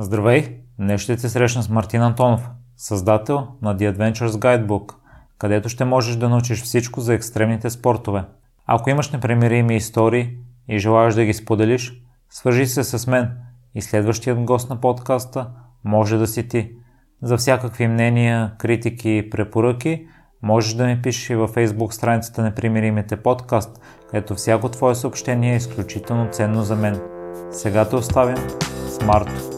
Здравей! Днес ще се срещна с Мартин Антонов, създател на The Adventures Guidebook, където ще можеш да научиш всичко за екстремните спортове. Ако имаш непремирими истории и желаеш да ги споделиш, свържи се с мен и следващият гост на подкаста може да си ти. За всякакви мнения, критики и препоръки можеш да ми пишеш и във Facebook страницата Непримиримите подкаст, където всяко твое съобщение е изключително ценно за мен. Сега те оставям с Марто.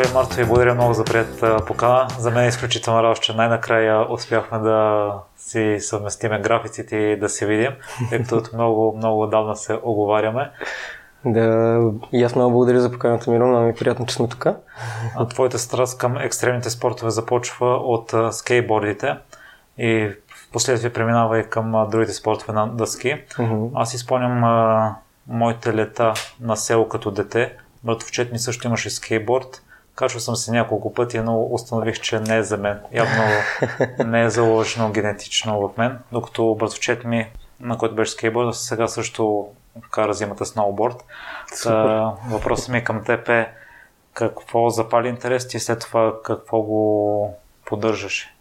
Здравей, Марто, и благодаря много за приятата покана. За мен е изключително радост, че най-накрая успяхме да си съвместиме графиците и да се видим, тъй като от много, много отдавна се оговаряме. Да, и аз много благодаря за поканата, Миро, много ми е приятно, че сме тук. А твоята страст към екстремните спортове започва от скейтбордите и в последствие преминава и към другите спортове на дъски. Uh-huh. Аз изпълням моите лета на село като дете. Братовчет ми също имаше скейтборд Качвал съм се няколко пъти, но установих, че не е за мен. Явно не е заложено генетично в мен, докато братовчет ми, на който беше скейтборд, сега също кара зимата сноуборд. Та, въпросът ми към теб е какво запали интерес и след това какво го поддържаше?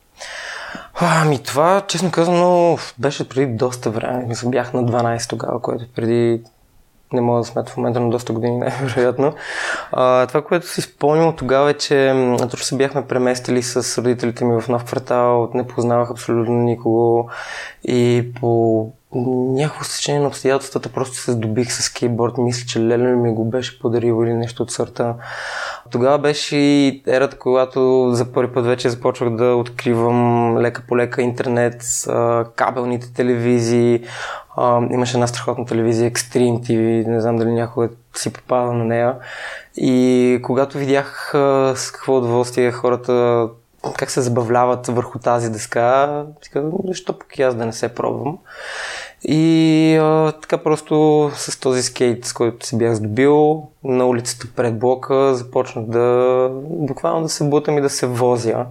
Ами това, честно казано, беше преди доста време. Мисля, бях на 12 тогава, което преди не мога да смята в момента на доста години, най-вероятно. Това, което си спомням тогава е, че точно се бяхме преместили с родителите ми в нов квартал, не познавах абсолютно никого и по някакво стечение на обстоятелствата просто се здобих с скейтборд. Мисля, че Леле ми го беше подарил или нещо от сорта. Тогава беше и ерата, когато за първи път вече започвах да откривам лека по лека интернет, кабелните телевизии. Имаше една страхотна телевизия Extreme TV, не знам дали някой си попада на нея. И когато видях с какво удоволствие хората как се забавляват върху тази казвам, защо пък аз да не се пробвам. И а, така просто с този скейт, с който си бях здобил, на улицата пред блока започнах да буквално да се бутам и да се возя.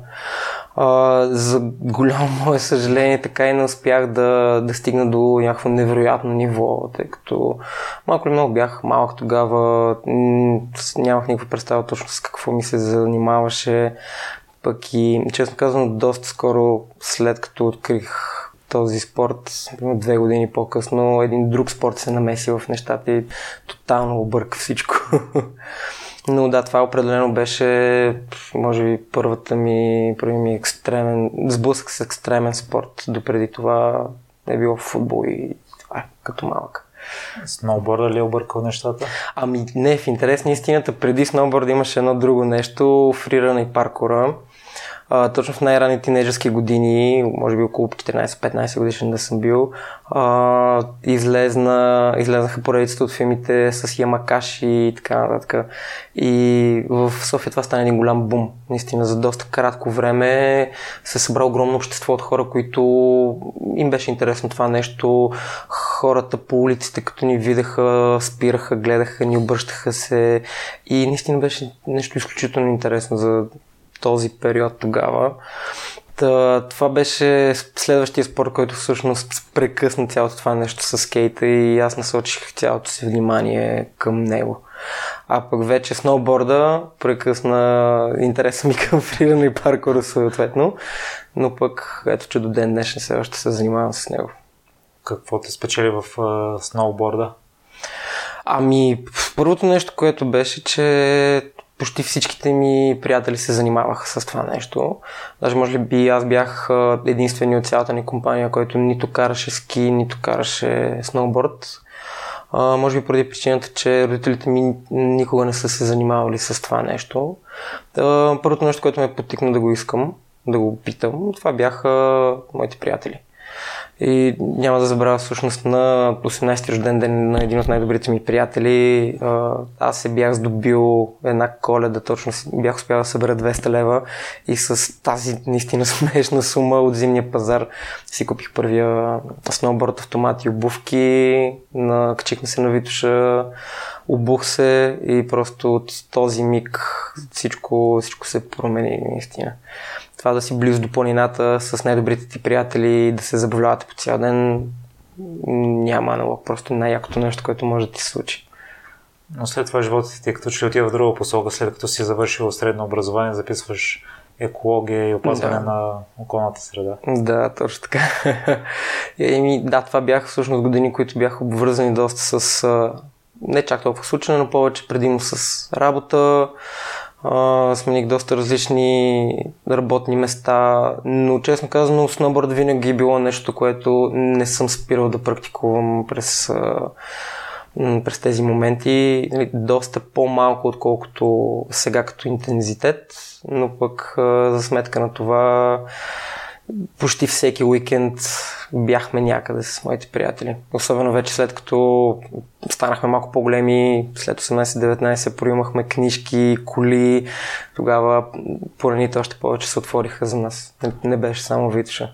А, за голямо мое съжаление така и не успях да, да стигна до някакво невероятно ниво, тъй като малко ли много бях малък тогава, нямах никаква представа точно с какво ми се занимаваше. Пък и, честно казвам, доста скоро след като открих този спорт, две години по-късно, един друг спорт се намеси в нещата и тотално обърка всичко. Но да, това определено беше, може би, първата ми, първи ми екстремен, сблъсък с екстремен спорт. Допреди това е било футбол и това е като малък. Сноуборда ли е объркал нещата? Ами не, в интерес на истината, преди сноуборда имаше едно друго нещо, фриране и паркура а, точно в най-ранни тинейджерски години, може би около 14-15 годишен да съм бил, а, излезна, излезнаха поредицата от филмите с Ямакаши и така нататък. И в София това стана един голям бум. Наистина, за доста кратко време се събра огромно общество от хора, които им беше интересно това нещо. Хората по улиците, като ни видяха, спираха, гледаха, ни обръщаха се. И наистина беше нещо изключително интересно за този период тогава. Та, това беше следващия спорт, който всъщност прекъсна цялото това нещо с скейта и аз насочих цялото си внимание към него. А пък вече сноуборда прекъсна интереса ми към фриране и паркура съответно, но пък ето, че до ден днешен все още се занимавам с него. Какво те спечели в uh, сноуборда? Ами, първото нещо, което беше, че почти всичките ми приятели се занимаваха с това нещо. Даже може би аз бях единствени от цялата ни компания, който нито караше ски, нито караше сноуборд. А, може би поради причината, че родителите ми никога не са се занимавали с това нещо. А, първото нещо, което ме потикна да го искам, да го питам, това бяха моите приятели. И няма да забравя всъщност на 18-ти рожден ден на един от най-добрите ми приятели. Аз се бях здобил една коледа, точно бях успял да събера 200 лева и с тази наистина смешна сума от зимния пазар си купих първия сноуборд автомат и обувки, накачихме се на Витуша, обух се и просто от този миг всичко, всичко се промени наистина това да си близо до планината с най-добрите ти приятели, да се забавлявате по цял ден, няма аналог. Просто най-якото нещо, което може да ти се случи. Но след това животът ти като че отива в друга посока, след като си завършил средно образование, записваш екология и опазване да. на околната среда. Да, точно така. Еми, да, това бяха всъщност години, които бяха обвързани доста с не чак толкова случайно, но повече предимно с работа. А, смених доста различни работни места, но честно казано, сноуборд винаги е било нещо, което не съм спирал да практикувам през, през тези моменти. Нали, доста по-малко, отколкото сега като интензитет, но пък за сметка на това почти всеки уикенд бяхме някъде с моите приятели. Особено вече след като станахме малко по-големи, след 18-19 проимахме книжки, коли, тогава пораните още повече се отвориха за нас. Не, беше само Витоша.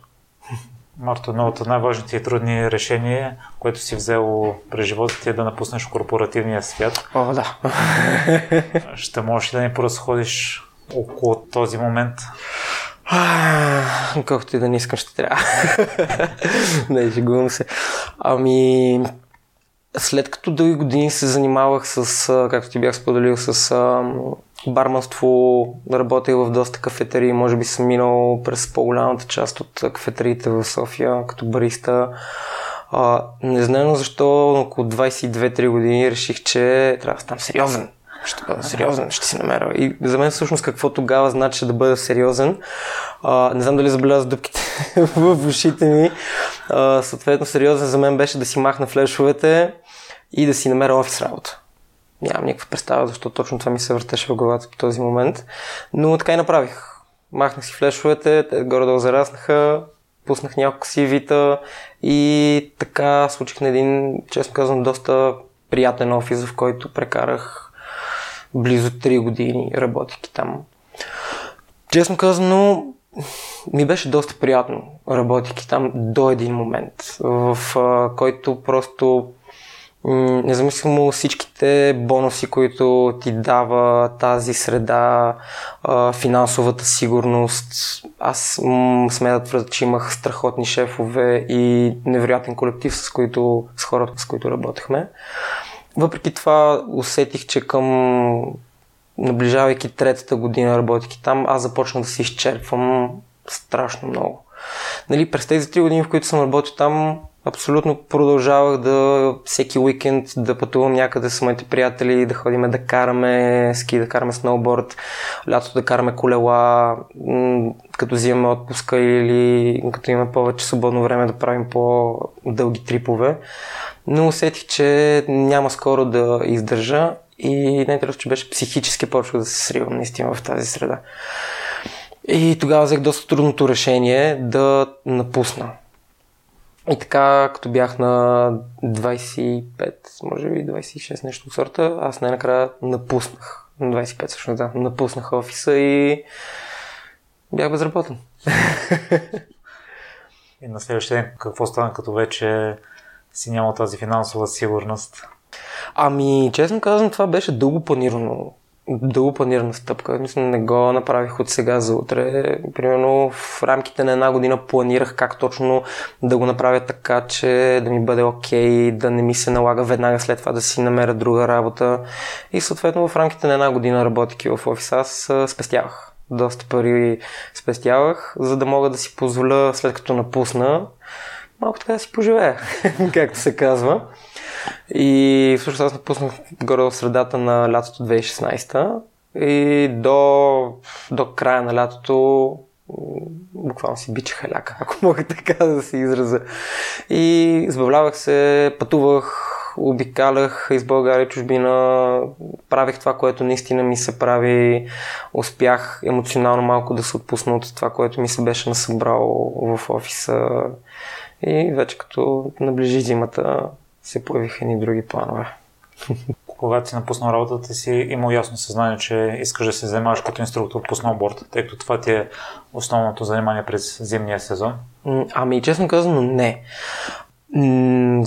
Марто, едно от най-важните и трудни решения, което си взел през живота ти е да напуснеш корпоративния свят. О, да. Ще можеш ли да ни поразходиш около този момент? Колкото и да не искам, ще трябва. не, жегувам се. Ами, след като дълги години се занимавах с, както ти бях споделил, с а, барманство, работех в доста кафетерии, може би съм минал през по-голямата част от кафетериите в София като бариста. А, не знам защо, около 22-3 години реших, че трябва да ставам сериозен ще бъда сериозен, ще си намеря. И за мен всъщност какво тогава значи да бъда сериозен. А, не знам дали забеляза дупките в ушите ми. А, съответно, сериозен за мен беше да си махна флешовете и да си намеря офис работа. Нямам никаква представа, защо точно това ми се въртеше в главата по този момент. Но така и направих. Махнах си флешовете, те горе-долу зараснаха, пуснах няколко си вита и така случих на един, честно казвам, доста приятен офис, в който прекарах близо 3 години работейки там. Честно казано, ми беше доста приятно работейки там до един момент, в който просто независимо всичките бонуси, които ти дава тази среда, финансовата сигурност. Аз сме да твърда, че имах страхотни шефове и невероятен колектив, с, които, с хората, с които работехме. Въпреки това усетих, че към наближавайки третата година работейки там, аз започнах да се изчерпвам страшно много. Нали, през тези три години, в които съм работил там, абсолютно продължавах да всеки уикенд да пътувам някъде с моите приятели, да ходим да караме ски, да караме сноуборд, лятото да караме колела, като взимаме отпуска или като имаме повече свободно време да правим по-дълги трипове но усетих, че няма скоро да издържа и най-интересно, че беше психически почва да се сривам наистина в тази среда. И тогава взех доста трудното решение да напусна. И така, като бях на 25, може би 26 нещо от сорта, аз най-накрая напуснах. На 25 всъщност, да. Напуснах офиса и бях безработен. И на следващия ден какво стана, като вече си няма тази финансова сигурност? Ами, честно казвам, това беше дълго планирано дълго планирана стъпка. Не го направих от сега за утре. Примерно в рамките на една година планирах как точно да го направя така, че да ми бъде окей, okay, да не ми се налага веднага след това да си намеря друга работа. И съответно в рамките на една година работейки в офиса, аз спестявах. Доста пари спестявах, за да мога да си позволя след като напусна малко така да си поживея, както се казва. И всъщност аз напуснах горе в средата на лятото 2016 и до, до края на лятото буквално си бича халяка, ако мога така да се израза. И забавлявах се, пътувах, обикалях из България чужбина, правих това, което наистина ми се прави, успях емоционално малко да се отпусна от това, което ми се беше насъбрало в офиса и вече като наближи зимата се появиха ни други планове. Когато си напуснал работата си, имал ясно съзнание, че искаш да се занимаваш като инструктор по сноуборд, тъй като това ти е основното занимание през зимния сезон? Ами, честно казано, не.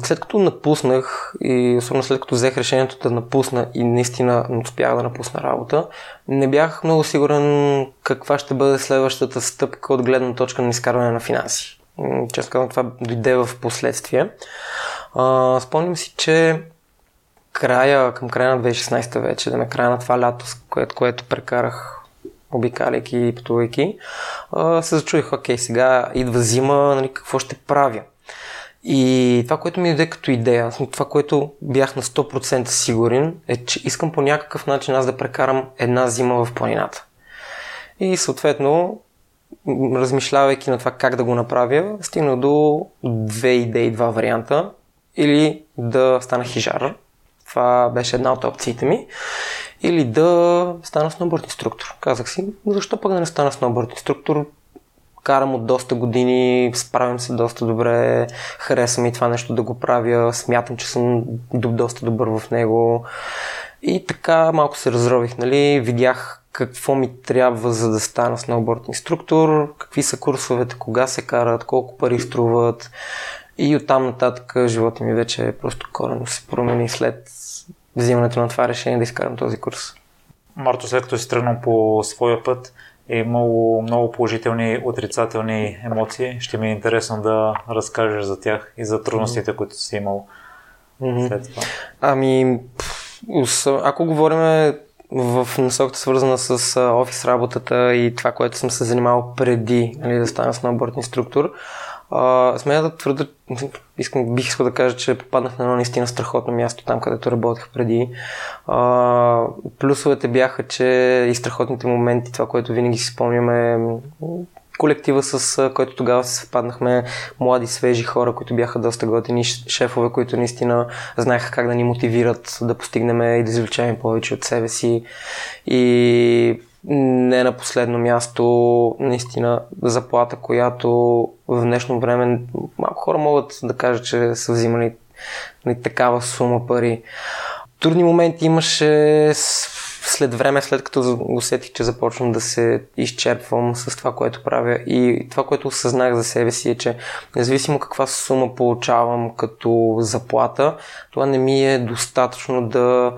След като напуснах и особено след като взех решението да напусна и наистина успях да напусна работа, не бях много сигурен каква ще бъде следващата стъпка от гледна точка на изкарване на финанси Честно казвам, това дойде в последствие. А, спомням си, че края, към края на 2016 вече, да ме края на това лято, което, което прекарах обикаляйки и пътувайки, се зачудих, окей, сега идва зима, нали, какво ще правя? И това, което ми дойде като идея, това, което бях на 100% сигурен, е, че искам по някакъв начин аз да прекарам една зима в планината. И съответно, размишлявайки на това как да го направя, стигна до две идеи, два варианта. Или да стана хижар, това беше една от опциите ми, или да стана сноуборд инструктор. Казах си, защо пък да не стана сноуборд инструктор? Карам от доста години, справям се доста добре, харесвам и това нещо да го правя, смятам, че съм доста добър в него. И така малко се разрових, нали, видях какво ми трябва за да стана сноуборд инструктор, какви са курсовете, кога се карат, колко пари струват. И оттам нататък живота ми вече просто корено се промени след взимането на това решение да изкарам този курс. Марто, след като си тръгнал по своя път, е имало много положителни, отрицателни емоции. Ще ми е интересно да разкажеш за тях и за трудностите, които си имал mm-hmm. след това. Ами, ако говорим в насоката свързана с офис работата и това, което съм се занимавал преди нали, да стана сноуборд инструктор, Uh, смея да твърда, искам, бих искал да кажа, че попаднах на едно наистина страхотно място там, където работех преди. Uh, плюсовете бяха, че и страхотните моменти, това, което винаги си спомняме, колектива, с който тогава се съвпаднахме, млади, свежи хора, които бяха доста готини, шефове, които наистина знаеха как да ни мотивират да постигнем и да извлечем повече от себе си. И не на последно място, наистина, заплата, която в днешно време малко хора могат да кажат, че са взимали нали, такава сума пари. Трудни моменти имаше след време, след като усетих, че започвам да се изчерпвам с това, което правя и това, което осъзнах за себе си е, че независимо каква сума получавам като заплата, това не ми е достатъчно да,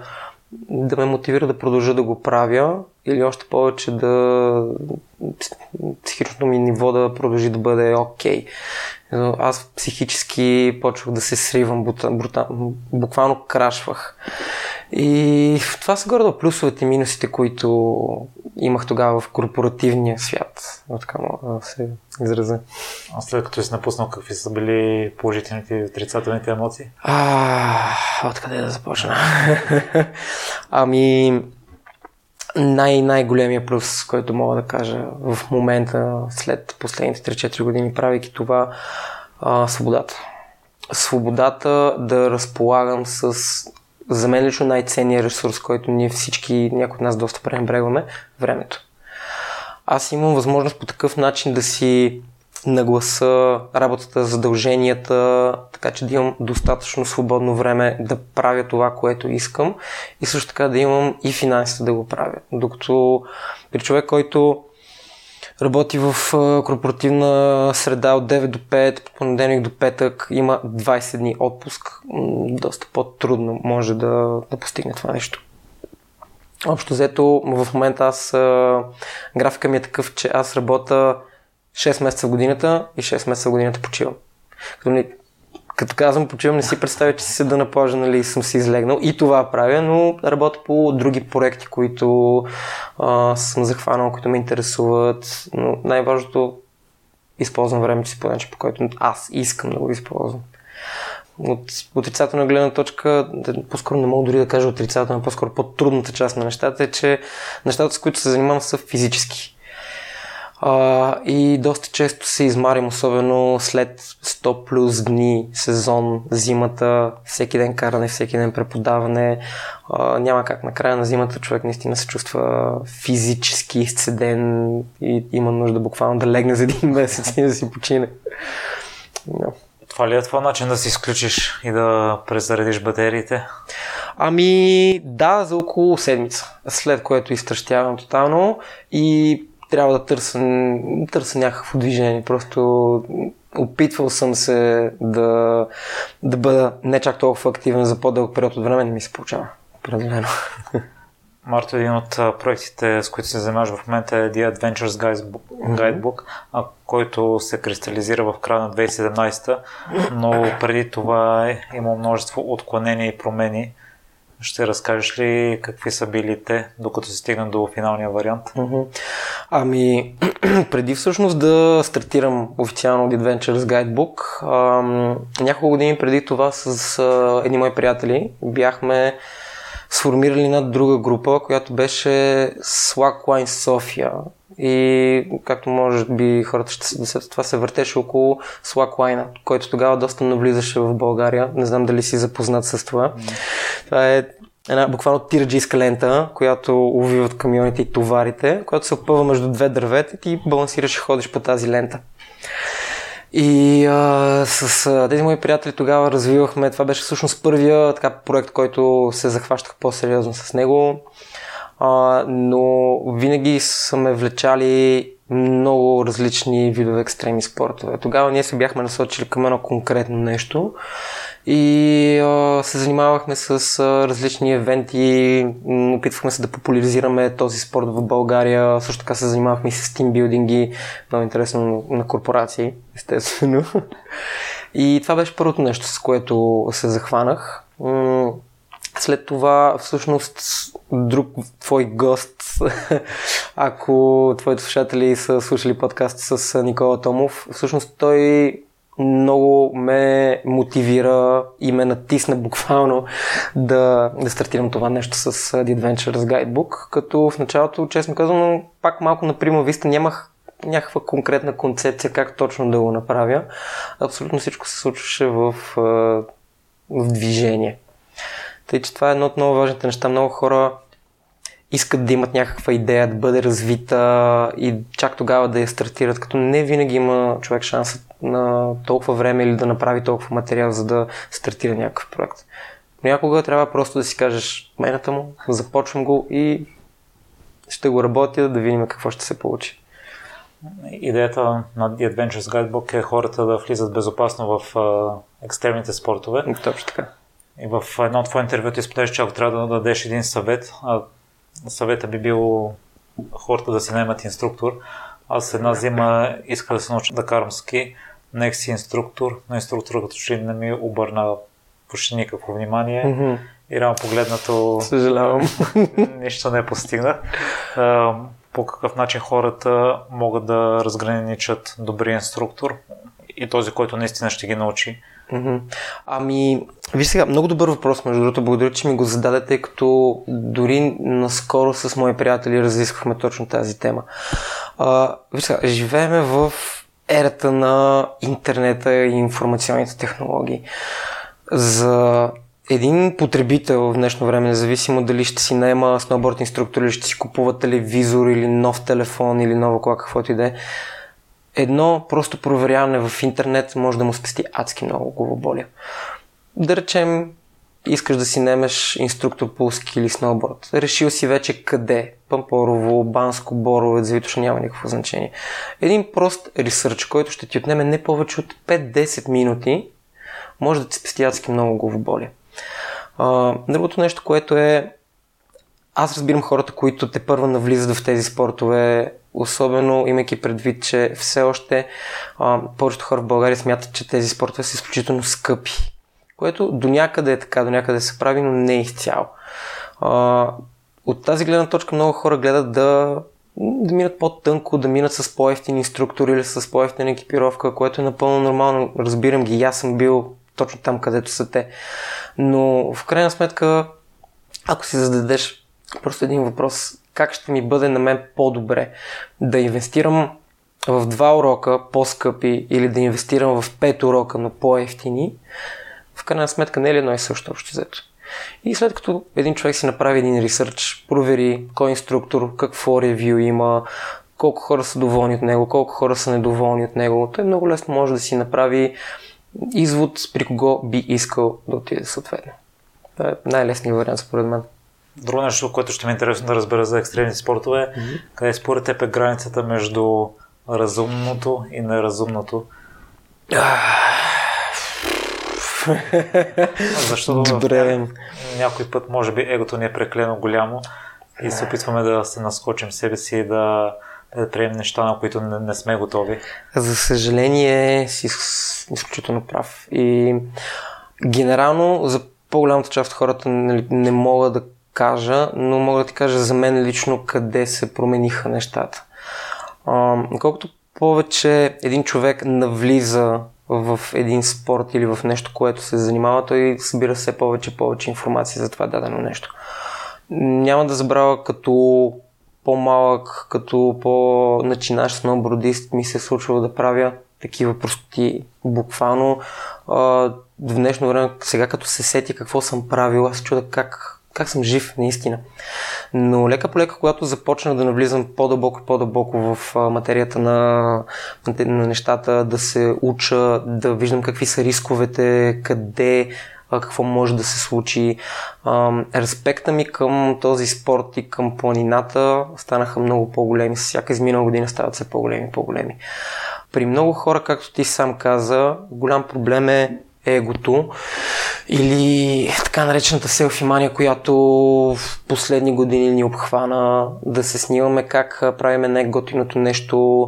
да ме мотивира да продължа да го правя или още повече да психичното ми ниво да продължи да бъде окей. Okay. Аз психически почвах да се сривам, бута, бута, буквално крашвах. И това са горе плюсовете и минусите, които имах тогава в корпоративния свят. Така мога да се изразя. А след като си напуснал, какви са били положителните и отрицателните емоции? А, откъде да започна? ами, най- най-големия плюс, който мога да кажа в момента, след последните 3-4 години, правейки това, а, свободата. Свободата да разполагам с за мен лично най-ценният ресурс, който ние всички, някои от нас доста пренебрегваме, времето. Аз имам възможност по такъв начин да си нагласа работата, задълженията, така че да имам достатъчно свободно време да правя това, което искам и също така да имам и финансите да го правя. Докато при човек, който работи в корпоративна среда от 9 до 5, от понеделник до петък, има 20 дни отпуск, доста по-трудно може да, да постигне това нещо. Общо взето, в момента аз графика ми е такъв, че аз работя 6 месеца в годината и 6 месеца в годината почивам. Като, не, като казвам почивам, не си представя, че си седа на плажа, нали, съм си излегнал. И това правя, но работя по други проекти, които а, съм захванал, които ме интересуват. Но най-важното използвам времето си по начин, по който аз искам да го използвам. От отрицателна гледна точка, по-скоро не мога дори да кажа отрицателна, по-скоро по-трудната част на нещата е, че нещата, с които се занимавам, са физически. А, и доста често се измарим, особено след 100 плюс дни сезон, зимата, всеки ден каране, всеки ден преподаване. А, няма как накрая на зимата човек наистина се чувства физически изцеден и има нужда буквално да легне за един месец и да си почине. No. Това ли е това начин да си изключиш и да презаредиш батериите? Ами да, за около седмица, след което изтръщявам тотално и трябва да търся, търся някакво движение. Просто опитвал съм се да, да бъда не чак толкова активен за по-дълъг период от време, не ми се получава. Определено. Марто, един от проектите, с които се занимаваш в момента е The Adventures Guidebook, mm-hmm. който се кристализира в края на 2017, но преди това е имал множество отклонения и промени. Ще разкажеш ли какви са били те, докато се стигна до финалния вариант? Ами, преди всъщност да стартирам официално The Adventures Guidebook, ам, няколко години преди това с а, едни мои приятели бяхме сформирали една друга група, която беше Slackline София. И както може би хората ще се това се въртеше около Slackline, който тогава доста навлизаше в България. Не знам дали си запознат с това. Mm. Това е една буквално тираджийска лента, която увиват камионите и товарите, която се опъва между две дървета и ти балансираш и ходиш по тази лента. И а, с а, тези мои приятели тогава развивахме, това беше всъщност първия така, проект, който се захващах по-сериозно с него, а, но винаги са влечали много различни видове екстремни спортове. Тогава ние се бяхме насочили към едно конкретно нещо и а, се занимавахме с а, различни евенти, опитвахме се да популяризираме този спорт в България, също така се занимавахме и с тимбилдинги, много интересно на корпорации, естествено. И това беше първото нещо, с което се захванах. След това, всъщност, друг твой гост, ако твоите слушатели са слушали подкаст с Никола Томов, всъщност той много ме мотивира и ме натисна буквално да, да стартирам това нещо с The Adventures Guidebook, като в началото, честно казвам, пак малко на прима виста нямах някаква конкретна концепция как точно да го направя. Абсолютно всичко се случваше в, в движение. Тъй, че това е едно от много важните неща. Много хора искат да имат някаква идея, да бъде развита и чак тогава да я стартират, като не винаги има човек шанс на толкова време или да направи толкова материал, за да стартира някакъв проект. Някога трябва просто да си кажеш мената му, започвам го и ще го работя, да видим какво ще се получи. Идеята на The Adventures Guidebook е хората да влизат безопасно в екстремните спортове. Точно така. И в едно твое интервю ти споделяш, че ако трябва да дадеш един съвет, а съвета би бил хората да си наймат инструктор. Аз една зима исках да се науча да карам ски, нех си инструктор, но инструктор като че не ми обърна почти никакво внимание. Mm-hmm. И рано погледнато... Съжалявам. нищо не постигнах. По какъв начин хората могат да разграничат добри инструктор и този, който наистина ще ги научи Ами, виж сега, много добър въпрос, между другото. Благодаря, че ми го зададете, като дори наскоро с мои приятели разисквахме точно тази тема. А, виж сега, живееме в ерата на интернета и информационните технологии. За един потребител в днешно време, независимо дали ще си наема сноуборд инструктор или ще си купува телевизор или нов телефон или нова кола, каквото и да е, едно просто проверяване в интернет може да му спести адски много главоболия. Да речем, искаш да си немеш инструктор по ски или сноуборд. Решил си вече къде. Пампорово, Банско, Боровец, Завитоша няма никакво значение. Един прост ресърч, който ще ти отнеме не повече от 5-10 минути, може да ти спести адски много главоболия. другото нещо, което е аз разбирам хората, които те първа навлизат в тези спортове, особено имайки предвид, че все още а, повечето хора в България смятат, че тези спортове са изключително скъпи. Което до някъде е така, до някъде се прави, но не е изцяло. А, от тази гледна точка много хора гледат да, да минат по-тънко, да минат с по-ефтин инструктор или с по-ефтина екипировка, което е напълно нормално. Разбирам ги, аз съм бил точно там, където са те. Но в крайна сметка, ако си зададеш просто един въпрос, как ще ми бъде на мен по-добре да инвестирам в два урока по-скъпи или да инвестирам в пет урока, но по-ефтини, в крайна сметка не е ли едно и също общо взето. И след като един човек си направи един ресърч, провери кой инструктор, какво ревю има, колко хора са доволни от него, колко хора са недоволни от него, той много лесно може да си направи извод при кого би искал да отиде съответно. Това е най-лесният вариант според мен. Друго нещо, което ще ми е интересно да разбера за екстремните спортове, mm-hmm. къде според теб е границата между разумното и неразумното? Защото Добре. някой път, може би, егото ни е преклено голямо и се опитваме да се наскочим себе си и да, да приемем неща, на които не, не сме готови. За съжаление си изключително прав. И генерално за по-голямата част от хората не, не мога да кажа, но мога да ти кажа за мен лично къде се промениха нещата. Колкото повече един човек навлиза в един спорт или в нещо, което се занимава, той събира все повече и повече информация за това дадено нещо. Няма да забравя като по-малък, като по-начинащ сноубордист ми се е случва да правя такива простоти буквално. В днешно време, сега като се сети какво съм правил, аз чуда как как съм жив, наистина. Но лека по лека, когато започна да навлизам по-дълбоко и по-дълбоко в материята на, на нещата, да се уча, да виждам какви са рисковете, къде, какво може да се случи. респекта ми към този спорт и към планината станаха много по-големи. С всяка изминала година стават все по-големи и по-големи. При много хора, както ти сам каза, голям проблем е егото или така наречената селфимания, която в последни години ни обхвана да се снимаме как правиме най-готиното нещо,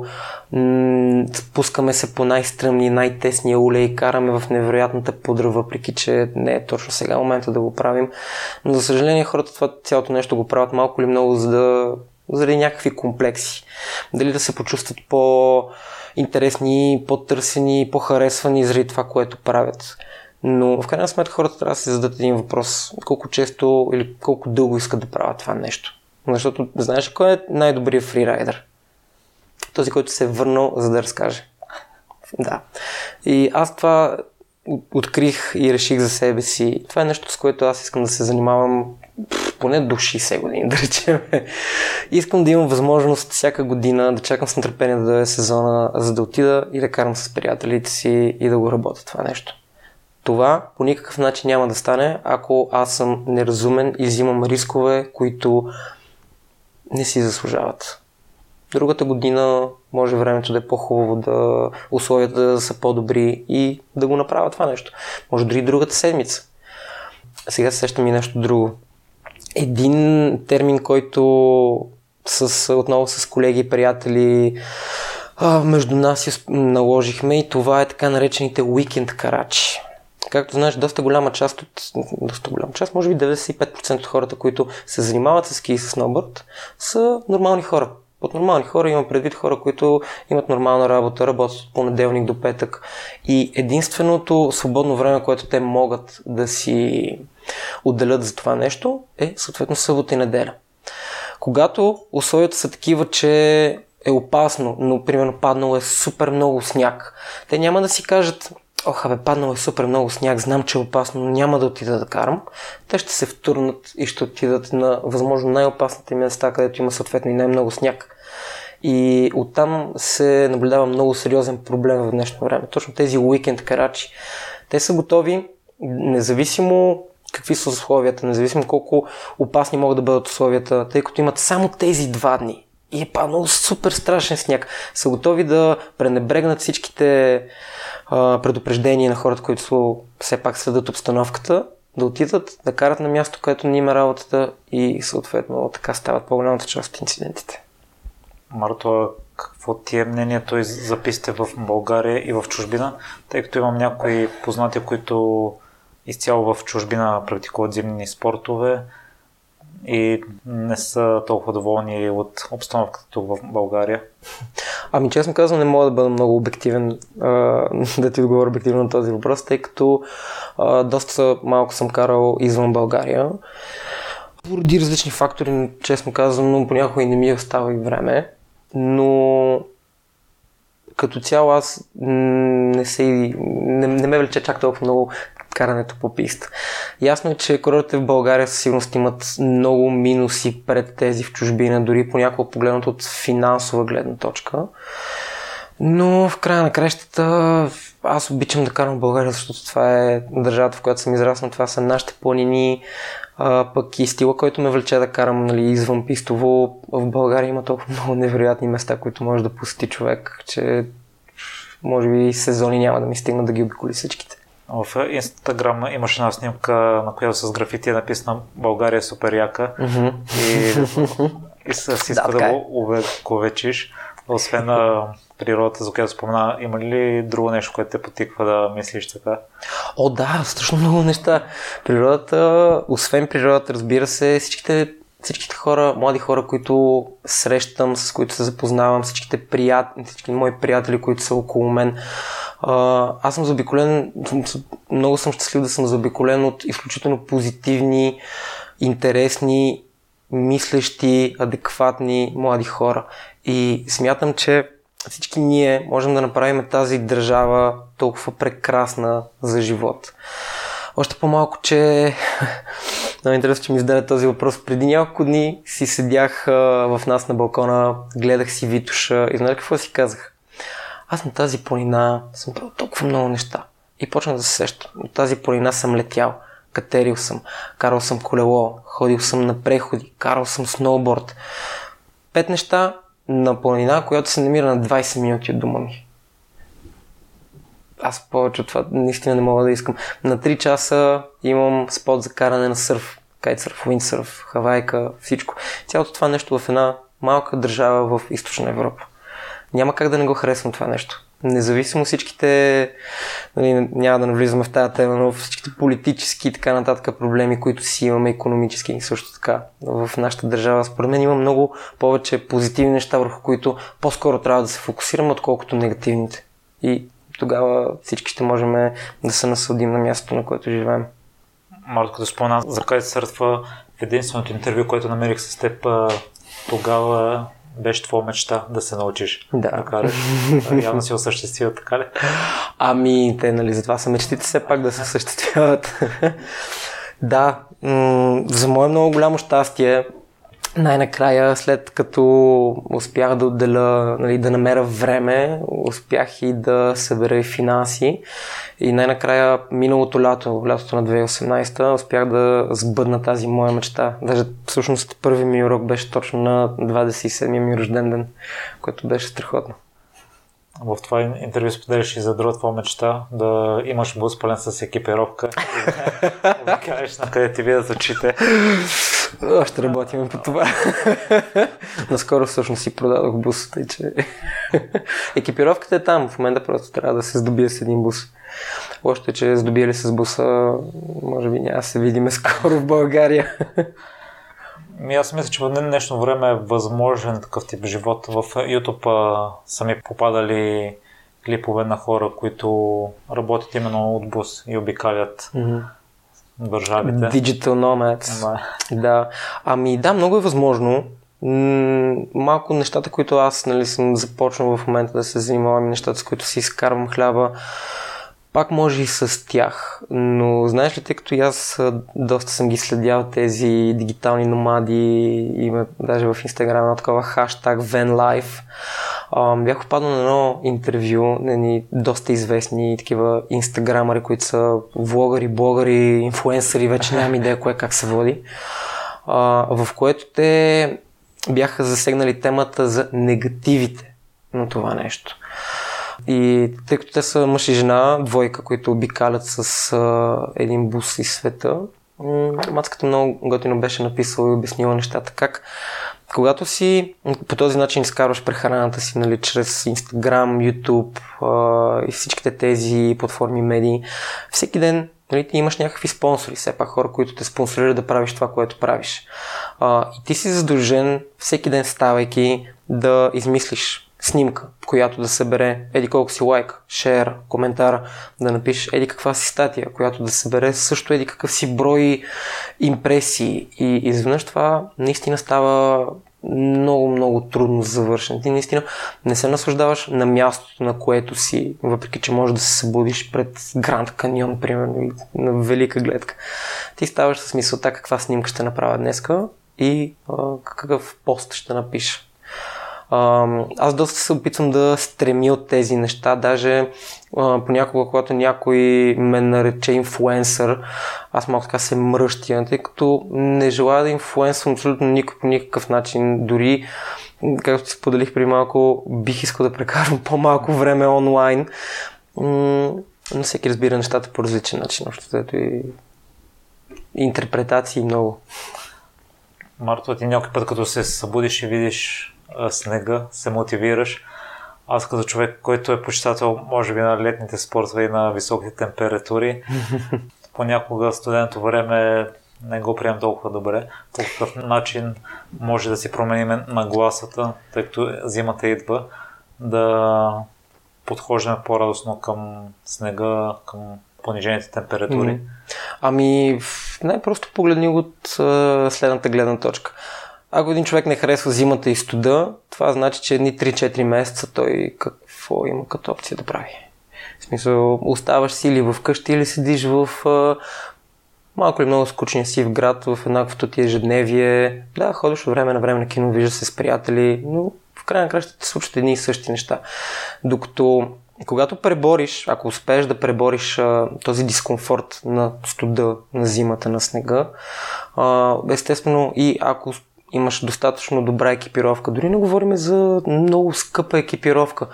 спускаме се по най-стръмни, най-тесния улей и караме в невероятната пудра, въпреки че не е точно сега момента да го правим. Но за съжаление хората това цялото нещо го правят малко или много за да, заради някакви комплекси. Дали да се почувстват по интересни, по-търсени, по-харесвани заради това, което правят. Но в крайна сметка хората трябва да се зададат един въпрос. Колко често или колко дълго искат да правят това нещо. Защото знаеш кой е най-добрият фрирайдер? Този, който се е върнал за да разкаже. Да. И аз това открих и реших за себе си. Това е нещо, с което аз искам да се занимавам поне до 60 години, да речем. Искам да имам възможност всяка година да чакам с нетърпение да дойде сезона, за да отида и да карам с приятелите си и да го работя това нещо. Това по никакъв начин няма да стане, ако аз съм неразумен и взимам рискове, които не си заслужават. Другата година може времето да е по-хубаво, да условията да са по-добри и да го направя това нещо. Може дори другата седмица. Сега се сещам и нещо друго. Един термин, който с, отново с колеги и приятели между нас наложихме и това е така наречените уикенд карачи. Както знаеш, доста голяма част от, доста голяма част, може би 95% от хората, които се занимават с ски и с сноуборд, са нормални хора. Под нормални хора имам предвид хора, които имат нормална работа, работят от понеделник до петък и единственото свободно време, което те могат да си отделят за това нещо е съответно събота и неделя. Когато условията са такива, че е опасно, но примерно паднало е супер много сняг, те няма да си кажат Ох, бе, паднал е супер много сняг, знам, че е опасно, но няма да отида да карам. Те ще се втурнат и ще отидат на възможно най-опасните места, където има съответно и най-много сняг. И оттам се наблюдава много сериозен проблем в днешно време. Точно тези уикенд карачи. Те са готови, независимо какви са условията, независимо колко опасни могат да бъдат условията, тъй като имат само тези два дни и е паднал супер страшен сняг, са готови да пренебрегнат всичките а, предупреждения на хората, които все пак следят обстановката, да отидат, да карат на място, което не има работата и съответно така стават по-голямата част от инцидентите. Марто, какво ти е мнението и записите в България и в чужбина, тъй като имам някои познати, които изцяло в чужбина практикуват зимни спортове и не са толкова доволни от обстановката тук в България? Ами честно казвам, не мога да бъда много обективен, а, да ти отговоря обективно на този въпрос, тъй като а, доста малко съм карал извън България. Поради различни фактори, честно казвам, но понякога и не ми остава и време. Но като цяло аз не, се, не, не ме влече чак толкова много карането по писта. Ясно е, че курорите в България със сигурност имат много минуси пред тези в чужбина, дори понякога погледнато от финансова гледна точка. Но в края на кращата аз обичам да карам в България, защото това е държавата, в която съм израснал, това са нашите планини, а, пък и стила, който ме влече да карам нали, извън пистово. В България има толкова много невероятни места, които може да посети човек, че може би сезони няма да ми стигна да ги обиколи всичките. В Инстаграм имаш една снимка, на която с графити е написана България е супер яка mm-hmm. и, и с иска да, да го увековечиш. Освен на природата, за която спомена, има ли друго нещо, което те потиква да мислиш така? О, да, страшно много неща. Природата, освен природата, разбира се, всичките всичките хора, млади хора, които срещам, с които се запознавам, всичките приятели, всички мои приятели, които са около мен. Аз съм заобиколен, много съм щастлив да съм заобиколен от изключително позитивни, интересни, мислещи, адекватни млади хора. И смятам, че всички ние можем да направим тази държава толкова прекрасна за живот. Още по-малко, че много интересно, че ми зададе този въпрос. Преди няколко дни си седях а, в нас на балкона, гледах си Витуша и знаеш какво си казах? Аз на тази планина съм правил толкова много неща. И почнах да се сещам. От тази планина съм летял, катерил съм, карал съм колело, ходил съм на преходи, карал съм сноуборд. Пет неща на планина, която се намира на 20 минути от дома ми аз повече от това наистина не мога да искам. На 3 часа имам спот за каране на сърф, кайтсърф, уиндсърф, хавайка, всичко. Цялото това нещо в една малка държава в източна Европа. Няма как да не го харесвам това нещо. Независимо всичките, нали, няма да навлизаме в тази тема, но всичките политически и така нататък проблеми, които си имаме, економически и също така в нашата държава, според мен има много повече позитивни неща, върху които по-скоро трябва да се фокусираме, отколкото негативните. И тогава всички ще можем да се насладим на мястото, на което живеем. Марко, да спомена за кайтсърфа в единственото интервю, което намерих с теб, тогава беше твоя мечта да се научиш да. да караш. Явно си осъществил, така ли? Ами, те, нали, затова са мечтите все пак да се осъществяват. да, м- за мое много голямо щастие, най-накрая, след като успях да отделя, нали, да намеря време, успях и да събера и финанси. И най-накрая, миналото лято, лятото на 2018, успях да сбъдна тази моя мечта. Даже всъщност първи ми урок беше точно на 27-я ми рожден ден, което беше страхотно. В това интервю споделиш и за друга твоя мечта да имаш бус пълен с екипировка и да кажеш на къде ти видят очите. Още работим по това. Наскоро всъщност си продадох буса, тъй че екипировката е там. В момента просто трябва да се здобия с един бус. Още, че здобили с буса, може би няма се видиме скоро в България. Ми аз мисля, че в днешно време е възможен такъв тип живот. В YouTube а, са ми попадали клипове на хора, които работят именно от бус и обикалят mm-hmm. Държавите. Digital nomads. Да. да. Ами да, много е възможно. малко нещата, които аз нали, съм започнал в момента да се занимавам, нещата, с които си изкарвам хляба, пак може и с тях, но знаеш ли, тъй като и аз доста съм ги следял тези дигитални номади, има даже в Инстаграм на такова хаштаг VanLife, бях попаднал на едно интервю на ни доста известни такива инстаграмари, които са влогари, блогъри, инфуенсъри, вече нямам идея кое как се води, в което те бяха засегнали темата за негативите на това нещо. И тъй като те са мъж и жена, двойка, които обикалят с а, един бус из света, мацката много готино беше написала и обяснила нещата как когато си по този начин изкарваш прехраната си, нали, чрез Instagram, YouTube а, и всичките тези платформи, медии, всеки ден нали, имаш някакви спонсори, все пак хора, които те спонсорират да правиш това, което правиш. А, и ти си задължен всеки ден ставайки да измислиш снимка, която да събере еди колко си лайк, шер, коментар, да напишеш еди каква си статия, която да събере също еди какъв си брой импресии. И изведнъж това наистина става много, много трудно за завършен. Ти наистина не се наслаждаваш на мястото, на което си, въпреки че можеш да се събудиш пред Гранд Каньон, примерно, на велика гледка. Ти ставаш с мисълта каква снимка ще направя днеска и а, какъв пост ще напиша аз доста се опитвам да стремя от тези неща, даже а, понякога, когато някой ме нарече инфлуенсър, аз малко така се мръщя, тъй като не желая да инфлуенсвам абсолютно никой по никакъв начин, дори както си споделих при малко, бих искал да прекарвам по-малко време онлайн. Но всеки разбира нещата по различен начин, защото и интерпретации много. Марто, ти някой път, като се събудиш и видиш снега, се мотивираш. Аз като човек, който е почитател, може би, на летните спортове и на високите температури, понякога студеното време не го приемам толкова добре. По какъв начин може да си променим нагласата, тъй като зимата идва, да подхождаме по-радостно към снега, към понижените температури? Ами, най-просто погледни от следната гледна точка. Ако един човек не харесва зимата и студа, това значи, че едни 3-4 месеца той какво има като опция да прави? В смисъл, оставаш си или вкъщи или седиш в малко или много скучния си в град, в еднаквото ти ежедневие. Да, ходиш от време на време на кино, виждаш се с приятели, но в крайна краща те случват едни и същи неща. Докато когато пребориш, ако успееш да пребориш а, този дискомфорт на студа, на зимата, на снега, а, естествено и ако имаш достатъчно добра екипировка, дори не говорим за много скъпа екипировка.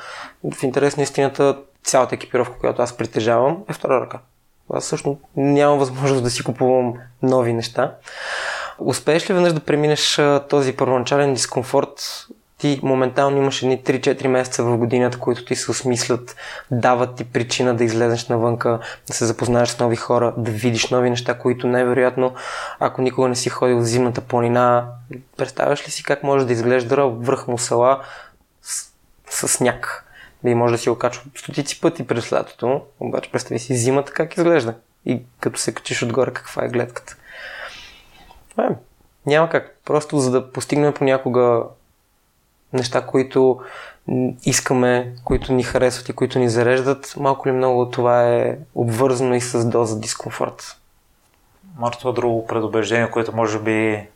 В интерес на истината, цялата екипировка, която аз притежавам, е втора ръка. Аз също нямам възможност да си купувам нови неща. Успееш ли веднъж да преминеш този първоначален дискомфорт ти моментално имаш едни 3-4 месеца в годината, които ти се осмислят, дават ти причина да излезеш навънка, да се запознаеш с нови хора, да видиш нови неща, които най-вероятно, ако никога не си ходил в зимната планина, представяш ли си как може да изглежда връх мусала с, с сняг? И може да си го качва стотици пъти през лятото, обаче представи си зимата как изглежда. И като се качиш отгоре, каква е гледката. Е, няма как. Просто за да постигнем понякога неща, които искаме, които ни харесват и които ни зареждат, малко ли много това е обвързано и с доза дискомфорт. Марто, друго предубеждение, което може би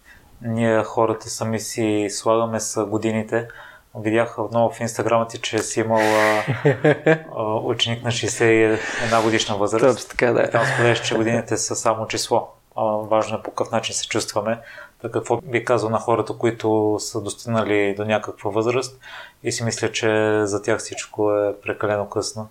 ние хората сами си слагаме с годините. Видях отново в инстаграма ти, че си имал ученик на 61 годишна възраст. Точно така, да. Там споделяш, че годините са само число. А, важно е по какъв начин се чувстваме. Какво би казал на хората, които са достигнали до някаква възраст и си мисля, че за тях всичко е прекалено късно?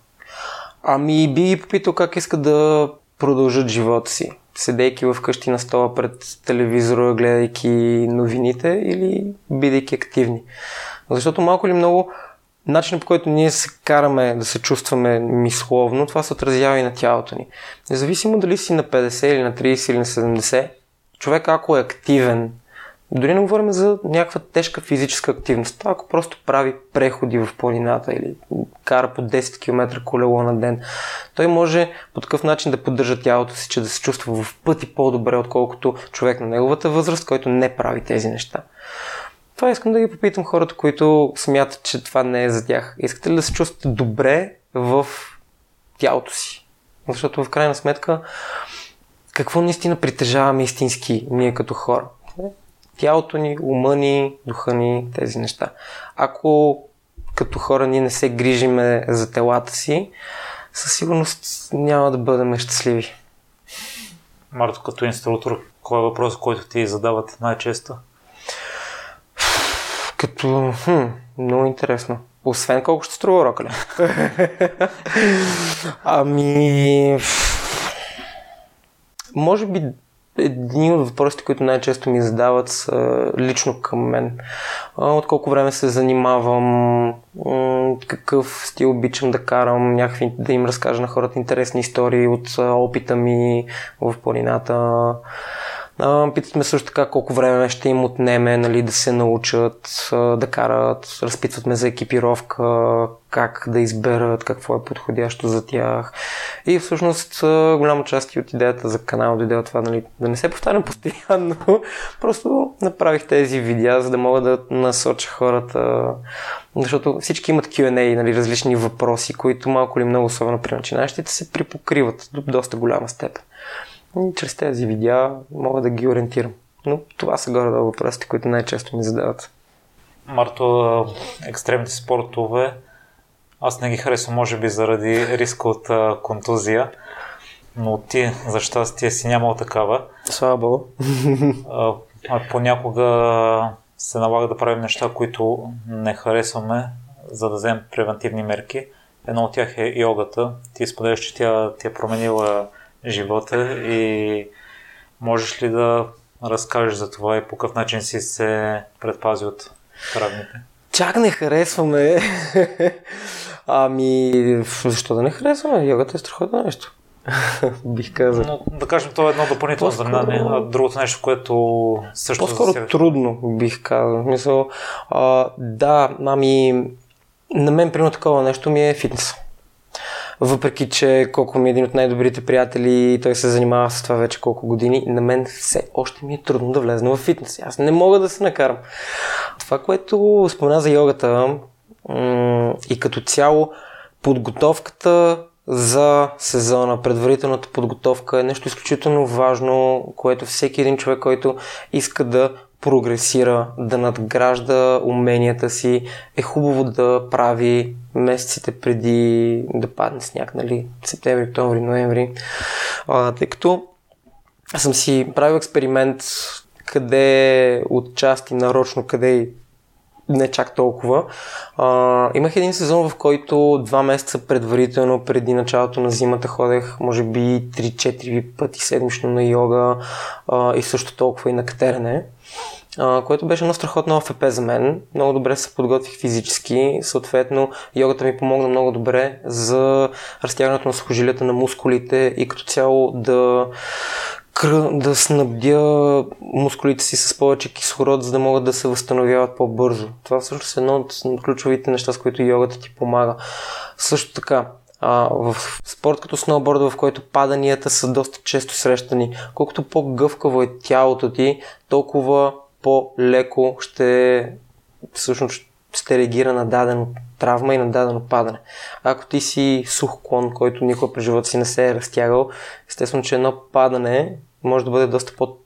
Ами би попитал как искат да продължат живота си. Седейки вкъщи на стола пред телевизора, гледайки новините или бидейки активни. Защото малко или много начинът по който ние се караме да се чувстваме мисловно, това се отразява и на тялото ни. Независимо дали си на 50 или на 30 или на 70, човек ако е активен, дори не говорим за някаква тежка физическа активност, ако просто прави преходи в планината или кара по 10 км колело на ден, той може по такъв начин да поддържа тялото си, че да се чувства в пъти по-добре, отколкото човек на неговата възраст, който не прави тези неща. Това искам да ги попитам хората, които смятат, че това не е за тях. Искате ли да се чувствате добре в тялото си? Защото в крайна сметка какво наистина притежаваме истински ние като хора. Тялото ни, ума ни, духа ни, тези неща. Ако като хора ние не се грижиме за телата си, със сигурност няма да бъдем щастливи. Марто, като инструктор, кой е въпрос, който ти задават най-често? Като... Хм, много интересно. Освен колко ще струва урока ли? ами... Може би едни от въпросите, които най-често ми задават са лично към мен. От колко време се занимавам, какъв стил обичам да карам, някакви да им разкажа на хората интересни истории от опита ми в планината. Питат ме също така колко време ще им отнеме нали, да се научат да карат, разпитват ме за екипировка, как да изберат, какво е подходящо за тях. И всъщност голяма част от идеята за канал дойде от това нали, да не се повтарям постоянно, просто направих тези видеа, за да мога да насоча хората, защото всички имат Q&A, нали, различни въпроси, които малко или много, особено при начинащите, се припокриват до доста голяма степен. И чрез тези видеа мога да ги ориентирам. Но това са горе въпросите, които най-често ми задават. Марто, екстремните спортове, аз не ги харесвам, може би заради риска от а, контузия, но ти, за щастие, си нямал такава. Слава Богу. А, понякога се налага да правим неща, които не харесваме, за да вземем превентивни мерки. Едно от тях е йогата. Ти споделяш, че тя ти е променила живота и можеш ли да разкажеш за това и по какъв начин си се предпази от травмите? Чак не харесваме. Ами, защо да не харесваме? Йогата е страхотно нещо. Бих казал. Но, да кажем, това е едно допълнително занимание, а другото нещо, което също... По-скоро засега... трудно, бих казал. Мисъл, а, да, ами, на мен, примерно, такова нещо ми е фитнес. Въпреки, че колко ми е един от най-добрите приятели, той се занимава с това вече колко години, на мен все още ми е трудно да влезна в фитнес. Аз не мога да се накарам. Това, което спомена за йогата и като цяло подготовката за сезона, предварителната подготовка е нещо изключително важно, което всеки един човек, който иска да прогресира, да надгражда уменията си, е хубаво да прави месеците преди да падне сняг, нали, септември, октомври, ноември, а, тъй като съм си правил експеримент къде отчасти нарочно, къде не чак толкова. А, имах един сезон, в който два месеца предварително, преди началото на зимата, ходех може би 3-4 пъти седмично на йога а, и също толкова и на катерене. Uh, което беше едно страхотно ОФП за мен. Много добре се подготвих физически. Съответно, йогата ми помогна много добре за разтягането на сухожилията на мускулите и като цяло да да снабдя мускулите си с повече кислород, за да могат да се възстановяват по-бързо. Това всъщност е едно от ключовите неща, с които йогата ти помага. Също така, а, в спорт като сноуборда, в който паданията са доста често срещани, колкото по-гъвкаво е тялото ти, толкова по-леко ще всъщност ще реагира на дадено травма и на дадено падане. Ако ти си сух клон, който никога през живота си не се е разтягал, естествено, че едно падане може да бъде доста по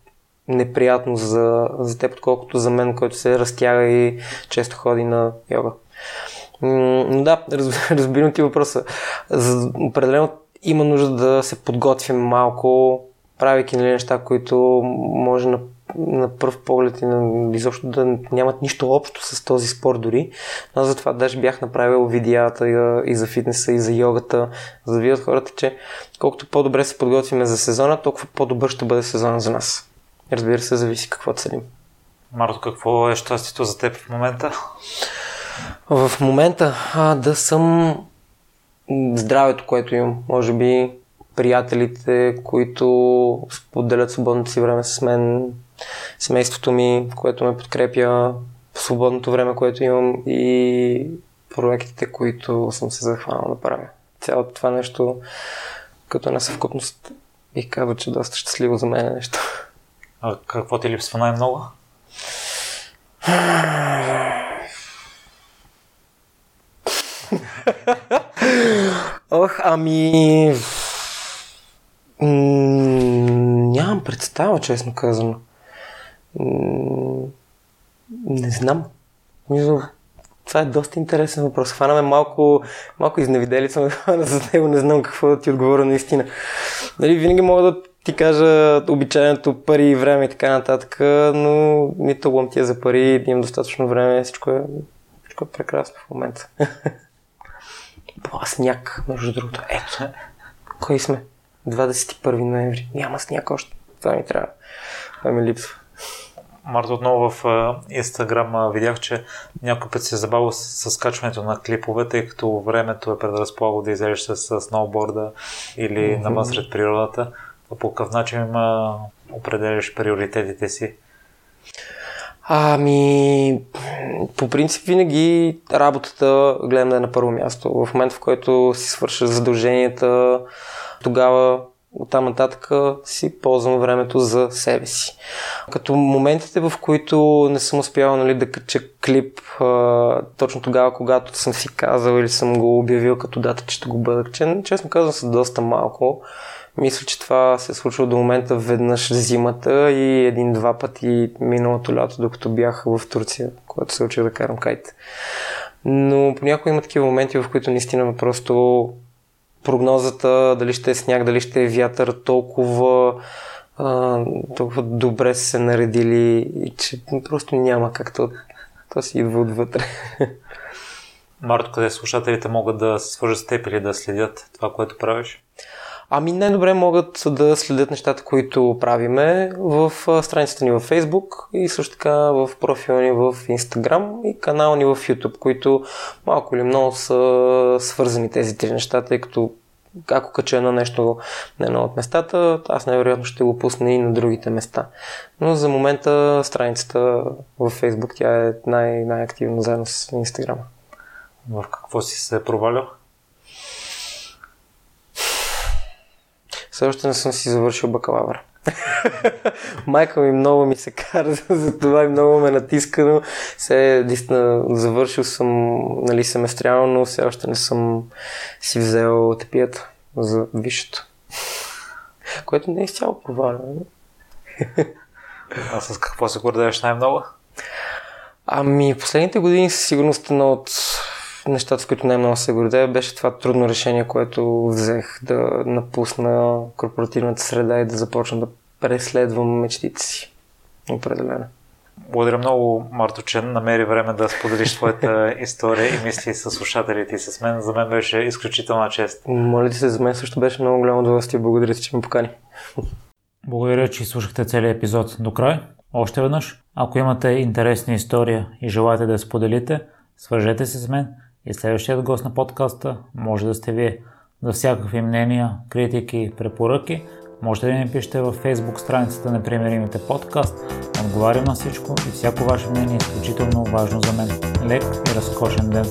неприятно за, за теб, отколкото за мен, който се разтяга и често ходи на йога. Но да, разбирам ти въпроса. За, определено има нужда да се подготвим малко, правейки нали, неща, които може на на пръв поглед и на, изобщо да нямат нищо общо с този спорт дори. Но затова даже бях направил видеята и за фитнеса и за йогата, за да видят хората, че колкото по-добре се подготвиме за сезона, толкова по-добър ще бъде сезона за нас. Разбира се, зависи какво целим. Марто, какво е щастието за теб в момента? В момента а, да съм здравето, което имам. Може би приятелите, които споделят свободното си време с мен, семейството ми, което ме подкрепя свободното време, което имам и проектите, които съм се захванал да правя. Цялото това нещо като една съвкупност бих казал, че доста щастливо за мен е нещо. А какво ти липсва най-много? Ох, ами... нямам представа, честно казано. Не знам. Това е доста интересен въпрос. Хванаме малко, малко изневидели съм за него, не знам какво да ти отговоря наистина. Нали, винаги мога да ти кажа обичайното пари и време и така нататък, но нито лъм ти е за пари, имам достатъчно време, всичко е, всичко е прекрасно в момента. Бла, сняг, между другото. Ето, кой сме? 21 ноември. Няма сняг още. Това ми трябва. Това ми липсва. Марта, отново в Инстаграм видях, че някой път се е забавил с, с качването на клипове, тъй като времето е предразполагало да излезеш с сноуборда или mm-hmm. навън сред природата. По какъв начин определяш приоритетите си? Ами, по принцип винаги работата гледам да е на първо място. В момента, в който си свърша задълженията, тогава оттам нататък си ползвам времето за себе си. Като моментите, в които не съм успял нали, да кача клип а, точно тогава, когато съм си казал или съм го обявил като дата, че ще го бъда качен, честно казвам са доста малко. Мисля, че това се е случило до момента веднъж зимата и един-два пъти миналото лято, докато бях в Турция, когато се учих да карам кайт. Но понякога има такива моменти, в които наистина просто прогнозата, дали ще е сняг, дали ще е вятър, толкова, а, толкова добре са се наредили, че просто няма как то, то си идва отвътре. Марто, къде слушателите могат да се свържат с теб или да следят това, което правиш? Ами най-добре могат да следят нещата, които правиме в страницата ни във Facebook и също така в профила ни в Instagram и канала ни в YouTube, които малко или много са свързани тези три неща, тъй като ако кача едно нещо на едно от местата, аз най-вероятно ще го пусна и на другите места. Но за момента страницата в Facebook тя е най- най-активна заедно с Instagram. В какво си се провалял? Все още не съм си завършил бакалавър. Майка ми много ми се кара за това и много ме натиска, но се наистина завършил съм нали, семестриално, но все още не съм си взел тепията за висшето. Което не е изцяло провалено. а с какво се гордееш най-много? Ами, последните години със сигурност едно от нещата, с които най-много се гордея, беше това трудно решение, което взех да напусна корпоративната среда и да започна да преследвам мечтите си. Определено. Благодаря много, Марто, че намери време да споделиш твоята история и мисли с слушателите и с мен. За мен беше изключителна чест. Моля ти се, за мен също беше много голямо удоволствие. Благодаря ти, че ме покани. Благодаря, че слушахте целият епизод до край. Още веднъж, ако имате интересна история и желаете да я споделите, свържете се с мен и следващият гост на подкаста може да сте вие. За всякакви мнения, критики, препоръки, можете да ни пишете във Facebook страницата на Примеримите подкаст. Отговарям на всичко и всяко ваше мнение е изключително важно за мен. Лек и разкошен ден!